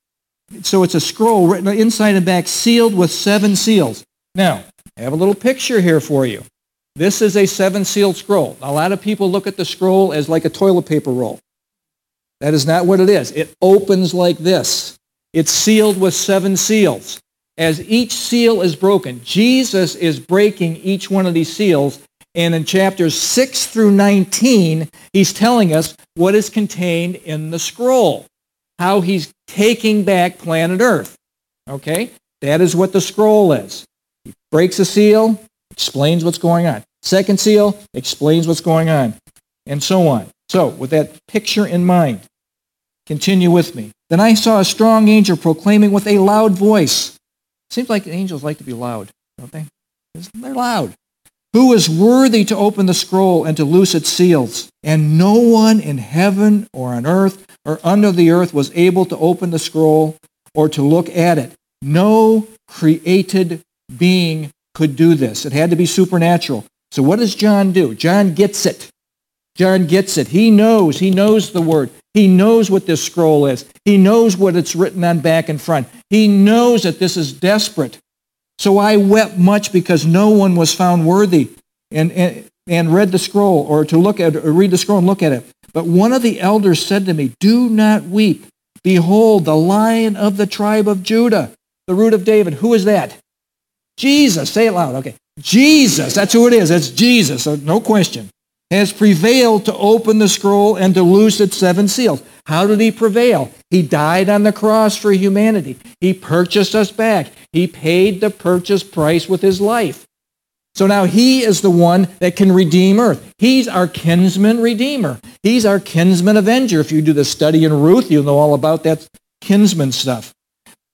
So it's a scroll written inside and back, sealed with seven seals. Now, I have a little picture here for you. This is a seven-sealed scroll. A lot of people look at the scroll as like a toilet paper roll. That is not what it is. It opens like this. It's sealed with seven seals. As each seal is broken, Jesus is breaking each one of these seals. And in chapters 6 through 19, he's telling us what is contained in the scroll how he's taking back planet Earth. Okay? That is what the scroll is. He breaks a seal, explains what's going on. Second seal, explains what's going on, and so on. So, with that picture in mind, continue with me. Then I saw a strong angel proclaiming with a loud voice. Seems like angels like to be loud, don't they? They're loud who is worthy to open the scroll and to loose its seals. And no one in heaven or on earth or under the earth was able to open the scroll or to look at it. No created being could do this. It had to be supernatural. So what does John do? John gets it. John gets it. He knows. He knows the word. He knows what this scroll is. He knows what it's written on back and front. He knows that this is desperate. So I wept much because no one was found worthy and, and, and read the scroll or to look at or read the scroll and look at it. But one of the elders said to me, Do not weep. Behold, the lion of the tribe of Judah, the root of David. Who is that? Jesus. Say it loud. Okay. Jesus. That's who it is. That's Jesus. No question has prevailed to open the scroll and to loose its seven seals. How did he prevail? He died on the cross for humanity. He purchased us back. He paid the purchase price with his life. So now he is the one that can redeem earth. He's our kinsman redeemer. He's our kinsman avenger. If you do the study in Ruth, you'll know all about that kinsman stuff.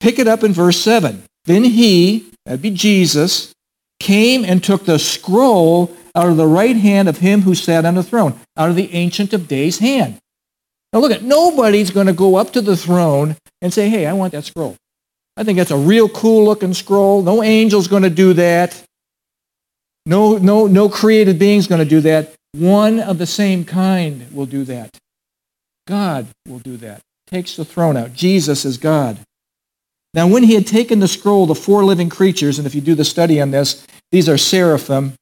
Pick it up in verse 7. Then he, that'd be Jesus, came and took the scroll out of the right hand of him who sat on the throne, out of the Ancient of Days' hand. Now look at, nobody's going to go up to the throne and say, hey, I want that scroll. I think that's a real cool looking scroll. No angel's going to do that. No, no, no created being's going to do that. One of the same kind will do that. God will do that. Takes the throne out. Jesus is God. Now, when he had taken the scroll, the four living creatures, and if you do the study on this, these are seraphim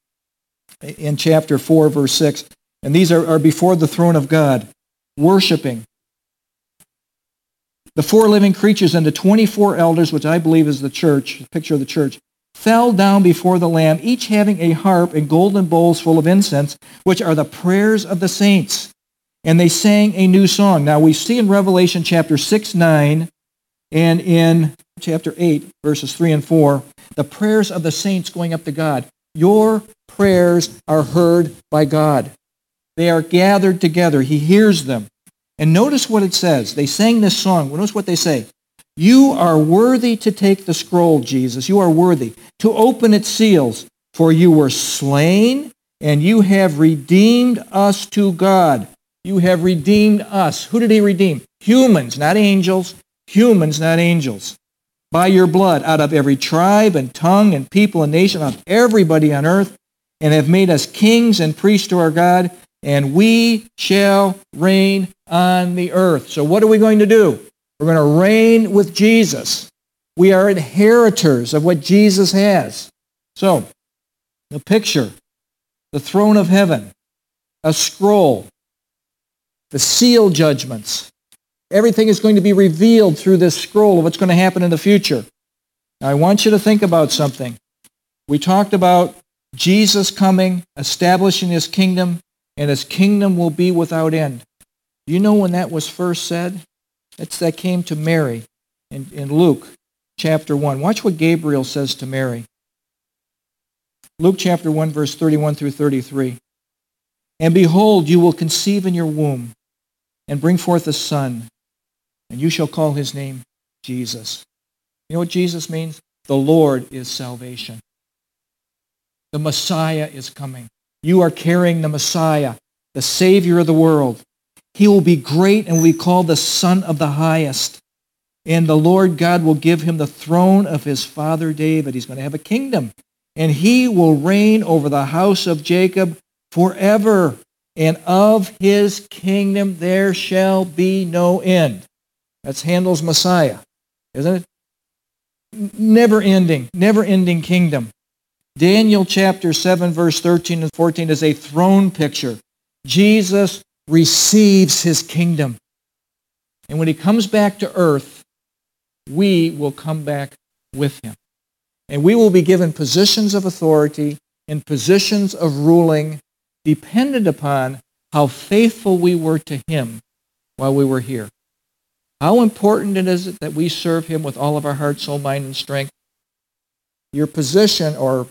in chapter 4, verse 6. And these are, are before the throne of God, worshiping. The four living creatures and the 24 elders, which I believe is the church, the picture of the church, fell down before the Lamb, each having a harp and golden bowls full of incense, which are the prayers of the saints. And they sang a new song. Now we see in Revelation chapter 6, 9, and in chapter 8, verses 3 and 4, the prayers of the saints going up to God. Your prayers are heard by God. They are gathered together. He hears them. And notice what it says. They sang this song. Notice what they say. You are worthy to take the scroll, Jesus. You are worthy to open its seals, for you were slain and you have redeemed us to God. You have redeemed us. Who did he redeem? Humans, not angels. Humans, not angels. by your blood out of every tribe and tongue and people and nation, of everybody on earth, and have made us kings and priests to our God, and we shall reign on the earth. So what are we going to do? We're going to reign with Jesus. We are inheritors of what Jesus has. So, the picture, the throne of heaven, a scroll, the seal judgments. Everything is going to be revealed through this scroll of what's going to happen in the future. Now, I want you to think about something. We talked about Jesus coming, establishing his kingdom, and his kingdom will be without end. You know when that was first said? It's that came to Mary in, in Luke chapter 1. Watch what Gabriel says to Mary. Luke chapter 1, verse 31 through 33. And behold, you will conceive in your womb and bring forth a son, and you shall call his name Jesus. You know what Jesus means? The Lord is salvation. The Messiah is coming. You are carrying the Messiah, the Savior of the world. He will be great and will be called the Son of the Highest. And the Lord God will give him the throne of his father David. He's going to have a kingdom. And he will reign over the house of Jacob forever. And of his kingdom there shall be no end. That's Handel's Messiah, isn't it? Never ending, never ending kingdom. Daniel chapter 7, verse 13 and 14 is a throne picture. Jesus receives his kingdom. And when he comes back to earth, we will come back with him. And we will be given positions of authority and positions of ruling dependent upon how faithful we were to him while we were here. How important it is that we serve him with all of our heart, soul, mind, and strength. Your position or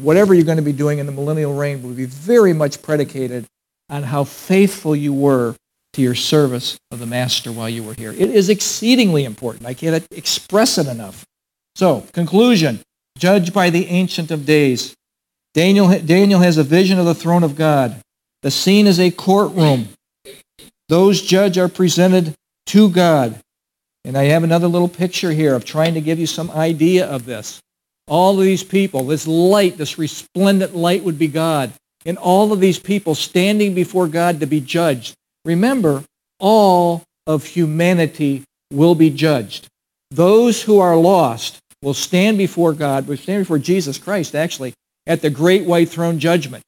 whatever you're going to be doing in the millennial reign will be very much predicated on how faithful you were to your service of the Master while you were here. It is exceedingly important. I can't express it enough. So, conclusion. Judged by the Ancient of Days. Daniel, Daniel has a vision of the throne of God. The scene is a courtroom. Those judged are presented to God. And I have another little picture here of trying to give you some idea of this. All of these people, this light, this resplendent light would be God and all of these people standing before God to be judged. Remember, all of humanity will be judged. Those who are lost will stand before God, will stand before Jesus Christ, actually, at the great white throne judgment.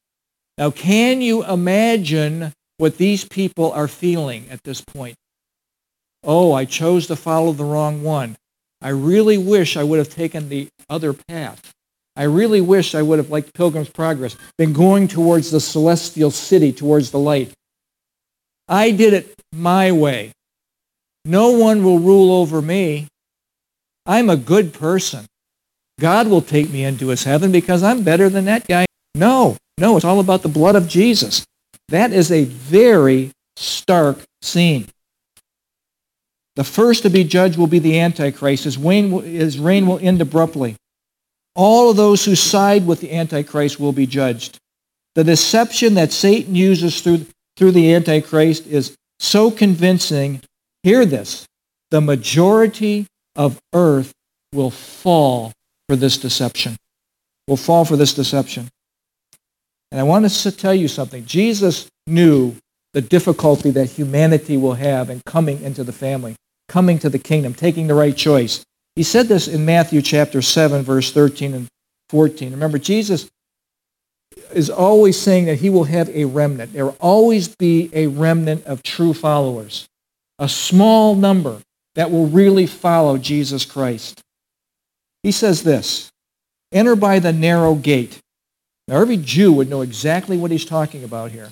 Now, can you imagine what these people are feeling at this point? Oh, I chose to follow the wrong one. I really wish I would have taken the other path. I really wish I would have, like Pilgrim's Progress, been going towards the celestial city, towards the light. I did it my way. No one will rule over me. I'm a good person. God will take me into his heaven because I'm better than that guy. No, no, it's all about the blood of Jesus. That is a very stark scene. The first to be judged will be the Antichrist. His reign, his reign will end abruptly. All of those who side with the Antichrist will be judged. The deception that Satan uses through, through the Antichrist is so convincing. Hear this. The majority of earth will fall for this deception. Will fall for this deception. And I want to tell you something. Jesus knew the difficulty that humanity will have in coming into the family, coming to the kingdom, taking the right choice. He said this in Matthew chapter 7, verse 13 and 14. Remember, Jesus is always saying that he will have a remnant. There will always be a remnant of true followers, a small number that will really follow Jesus Christ. He says this, enter by the narrow gate. Now, every Jew would know exactly what he's talking about here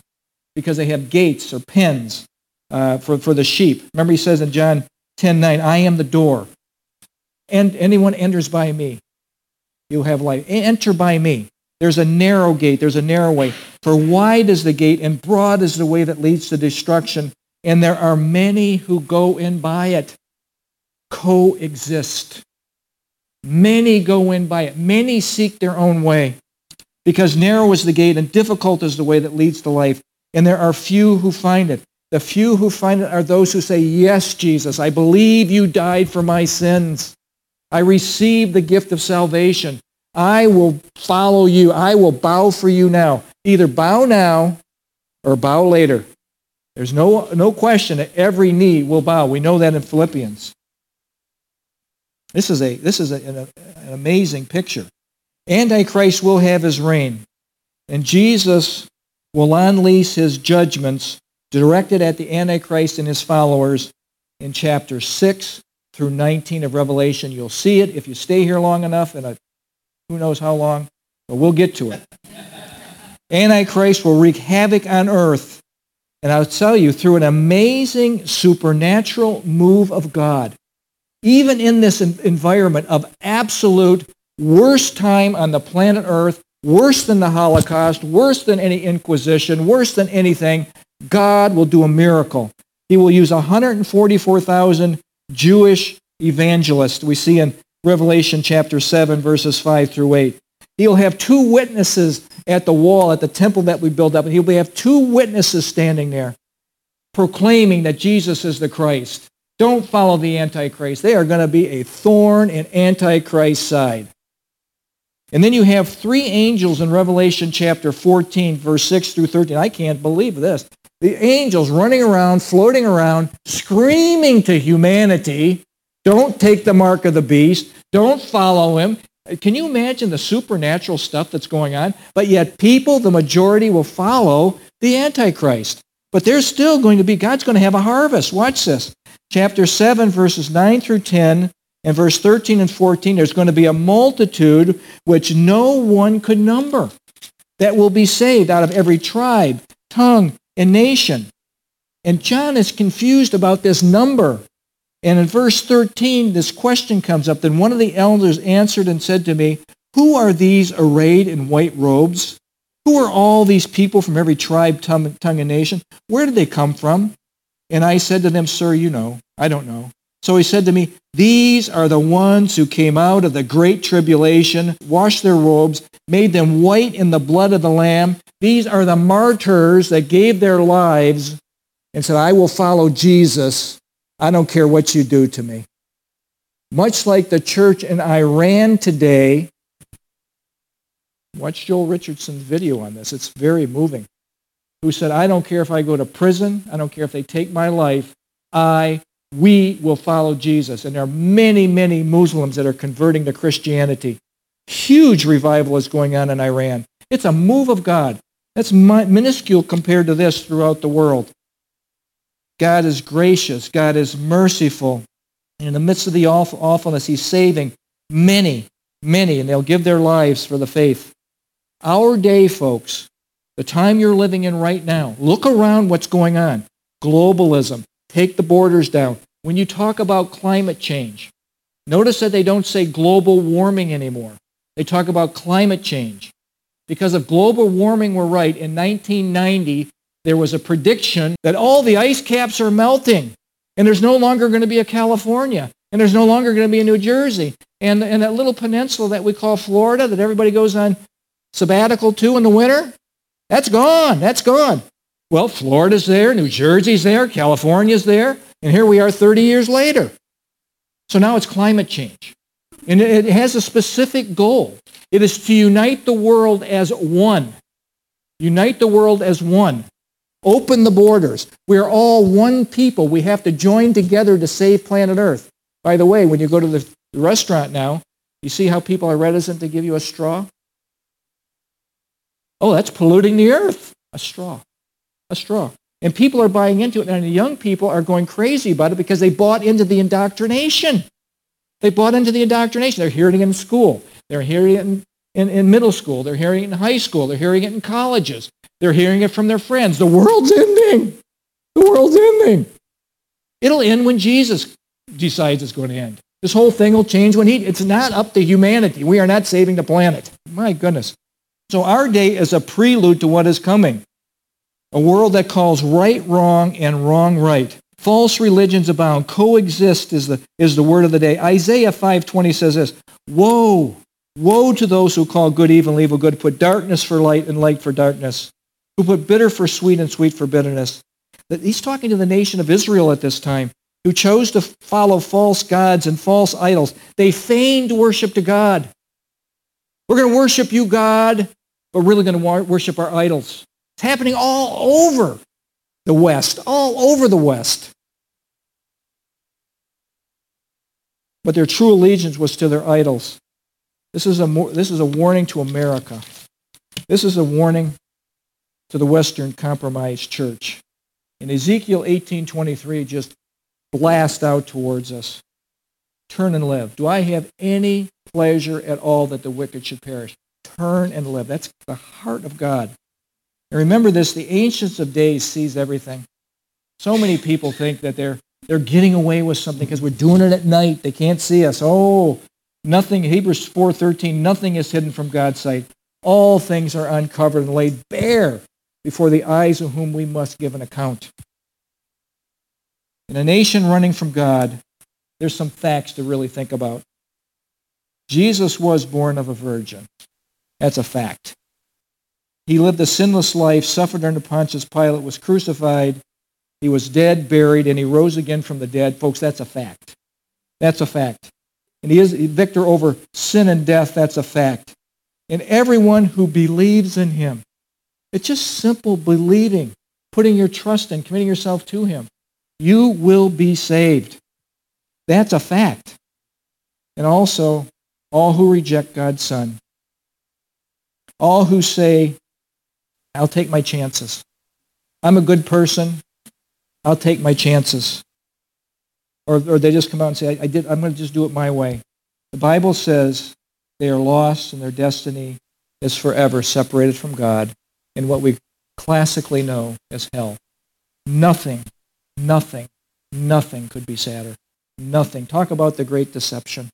because they have gates or pens uh, for, for the sheep. Remember, he says in John 10 9, I am the door and anyone enters by me, you'll have life. Enter by me. There's a narrow gate. There's a narrow way. For wide is the gate and broad is the way that leads to destruction. And there are many who go in by it. Coexist. Many go in by it. Many seek their own way. Because narrow is the gate and difficult is the way that leads to life. And there are few who find it. The few who find it are those who say, Yes, Jesus, I believe you died for my sins. I receive the gift of salvation. I will follow you. I will bow for you now. Either bow now or bow later. There's no, no question that every knee will bow. We know that in Philippians. This is, a, this is a, an, an amazing picture. Antichrist will have his reign, and Jesus will unleash his judgments directed at the Antichrist and his followers in chapter 6 through 19 of Revelation. You'll see it if you stay here long enough, and who knows how long, but we'll get to it. Antichrist will wreak havoc on earth, and I'll tell you, through an amazing supernatural move of God, even in this environment of absolute worst time on the planet Earth, worse than the Holocaust, worse than any Inquisition, worse than anything, God will do a miracle. He will use 144,000 Jewish evangelists we see in Revelation chapter 7, verses 5 through 8. He'll have two witnesses at the wall at the temple that we built up, and he'll have two witnesses standing there proclaiming that Jesus is the Christ. Don't follow the Antichrist. They are going to be a thorn in Antichrist's side. And then you have three angels in Revelation chapter 14, verse 6 through 13. I can't believe this. The angels running around, floating around, screaming to humanity, don't take the mark of the beast, don't follow him. Can you imagine the supernatural stuff that's going on? But yet people, the majority, will follow the Antichrist. But there's still going to be, God's going to have a harvest. Watch this chapter 7, verses 9 through 10, and verse 13 and 14, there's going to be a multitude which no one could number that will be saved out of every tribe, tongue, and nation. And John is confused about this number. And in verse 13, this question comes up. Then one of the elders answered and said to me, Who are these arrayed in white robes? Who are all these people from every tribe, tongue, and nation? Where did they come from? And I said to them, Sir, you know. I don't know. So he said to me, These are the ones who came out of the great tribulation, washed their robes, made them white in the blood of the Lamb. These are the martyrs that gave their lives and said, I will follow Jesus. I don't care what you do to me. Much like the church in Iran today. Watch Joel Richardson's video on this. It's very moving who said, I don't care if I go to prison. I don't care if they take my life. I, we will follow Jesus. And there are many, many Muslims that are converting to Christianity. Huge revival is going on in Iran. It's a move of God. That's minuscule compared to this throughout the world. God is gracious. God is merciful. And in the midst of the awfulness, he's saving many, many, and they'll give their lives for the faith. Our day, folks, the time you're living in right now, look around what's going on. Globalism, take the borders down. When you talk about climate change, notice that they don't say global warming anymore. They talk about climate change. Because if global warming were right, in 1990, there was a prediction that all the ice caps are melting, and there's no longer going to be a California, and there's no longer going to be a New Jersey. And, and that little peninsula that we call Florida that everybody goes on sabbatical to in the winter, that's gone. That's gone. Well, Florida's there, New Jersey's there, California's there, and here we are 30 years later. So now it's climate change. And it has a specific goal. It is to unite the world as one. Unite the world as one. Open the borders. We are all one people. We have to join together to save planet Earth. By the way, when you go to the restaurant now, you see how people are reticent to give you a straw? Oh, that's polluting the earth. A straw. A straw. And people are buying into it, and the young people are going crazy about it because they bought into the indoctrination. They bought into the indoctrination. They're hearing it in school. They're hearing it in, in, in middle school. They're hearing it in high school. They're hearing it in colleges. They're hearing it from their friends. The world's ending. The world's ending. It'll end when Jesus decides it's going to end. This whole thing will change when he, it's not up to humanity. We are not saving the planet. My goodness. So our day is a prelude to what is coming. A world that calls right wrong and wrong right. False religions abound. Coexist is the, is the word of the day. Isaiah 5.20 says this, Woe, woe to those who call good evil and evil good, put darkness for light and light for darkness, who put bitter for sweet and sweet for bitterness. He's talking to the nation of Israel at this time. who chose to follow false gods and false idols. They feigned worship to God. We're going to worship you, God, but we're really going to worship our idols. It's happening all over the West, all over the West. But their true allegiance was to their idols. This is a, this is a warning to America. This is a warning to the Western compromised church. In Ezekiel 18:23 just blast out towards us. Turn and live. Do I have any pleasure at all that the wicked should perish? Turn and live. That's the heart of God. And remember this, the ancients of days sees everything. So many people think that they're they're getting away with something because we're doing it at night. They can't see us. Oh, nothing Hebrews 4:13, nothing is hidden from God's sight. All things are uncovered and laid bare before the eyes of whom we must give an account. In a nation running from God, there's some facts to really think about. Jesus was born of a virgin. That's a fact. He lived a sinless life, suffered under Pontius Pilate, was crucified. He was dead, buried, and he rose again from the dead. Folks, that's a fact. That's a fact. And he is victor over sin and death. That's a fact. And everyone who believes in him, it's just simple believing, putting your trust in, committing yourself to him. You will be saved. That's a fact. And also, all who reject God's Son. All who say, I'll take my chances. I'm a good person. I'll take my chances. Or, or they just come out and say, I, I did, I'm going to just do it my way. The Bible says they are lost and their destiny is forever separated from God in what we classically know as hell. Nothing Nothing, nothing could be sadder. Nothing. Talk about the great deception.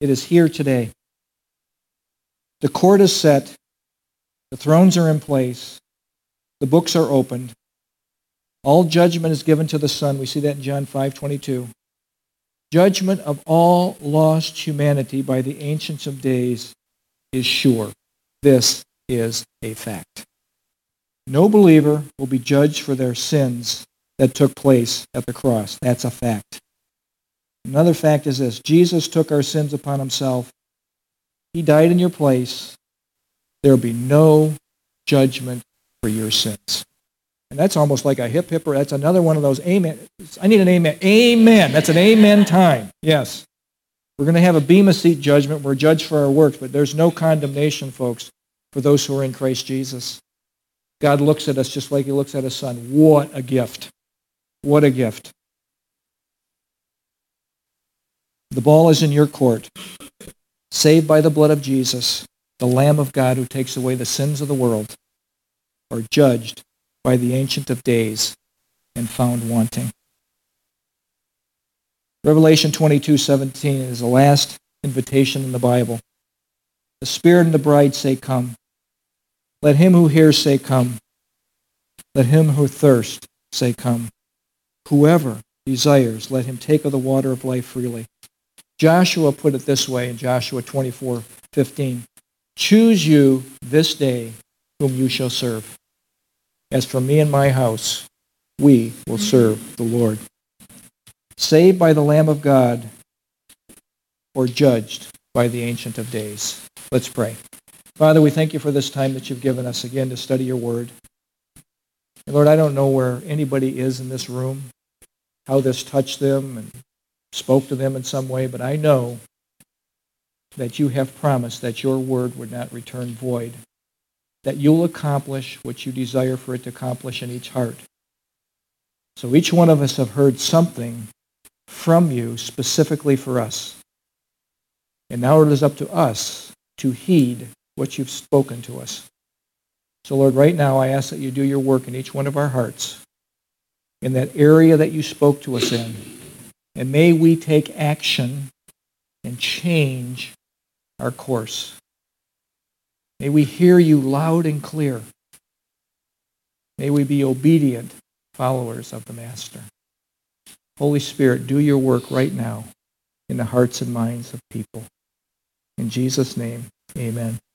It is here today. The court is set. The thrones are in place. The books are opened. All judgment is given to the Son. We see that in John 5:22. Judgment of all lost humanity by the ancients of days is sure. This is a fact. No believer will be judged for their sins that took place at the cross. That's a fact. Another fact is this Jesus took our sins upon himself. He died in your place. There will be no judgment for your sins. And that's almost like a hip hipper. That's another one of those amen. I need an amen. Amen. That's an amen time. Yes. We're going to have a bema seat judgment. We're judged for our works, but there's no condemnation, folks, for those who are in Christ Jesus. God looks at us just like he looks at his son. What a gift. What a gift. The ball is in your court. Saved by the blood of Jesus, the Lamb of God who takes away the sins of the world, are judged by the Ancient of Days and found wanting. Revelation 22:17 is the last invitation in the Bible. The Spirit and the bride say, Come. Let him who hears say, Come. Let him who thirsts say, Come. Whoever desires, let him take of the water of life freely. Joshua put it this way in Joshua 24, 15. Choose you this day whom you shall serve. As for me and my house, we will serve the Lord. Saved by the Lamb of God or judged by the Ancient of Days. Let's pray. Father, we thank you for this time that you've given us again to study your word. And Lord, I don't know where anybody is in this room, how this touched them and spoke to them in some way, but I know that you have promised that your word would not return void, that you'll accomplish what you desire for it to accomplish in each heart. So each one of us have heard something from you specifically for us. And now it is up to us to heed what you've spoken to us. So, Lord, right now I ask that you do your work in each one of our hearts, in that area that you spoke to us in. And may we take action and change our course. May we hear you loud and clear. May we be obedient followers of the Master. Holy Spirit, do your work right now in the hearts and minds of people. In Jesus' name, amen.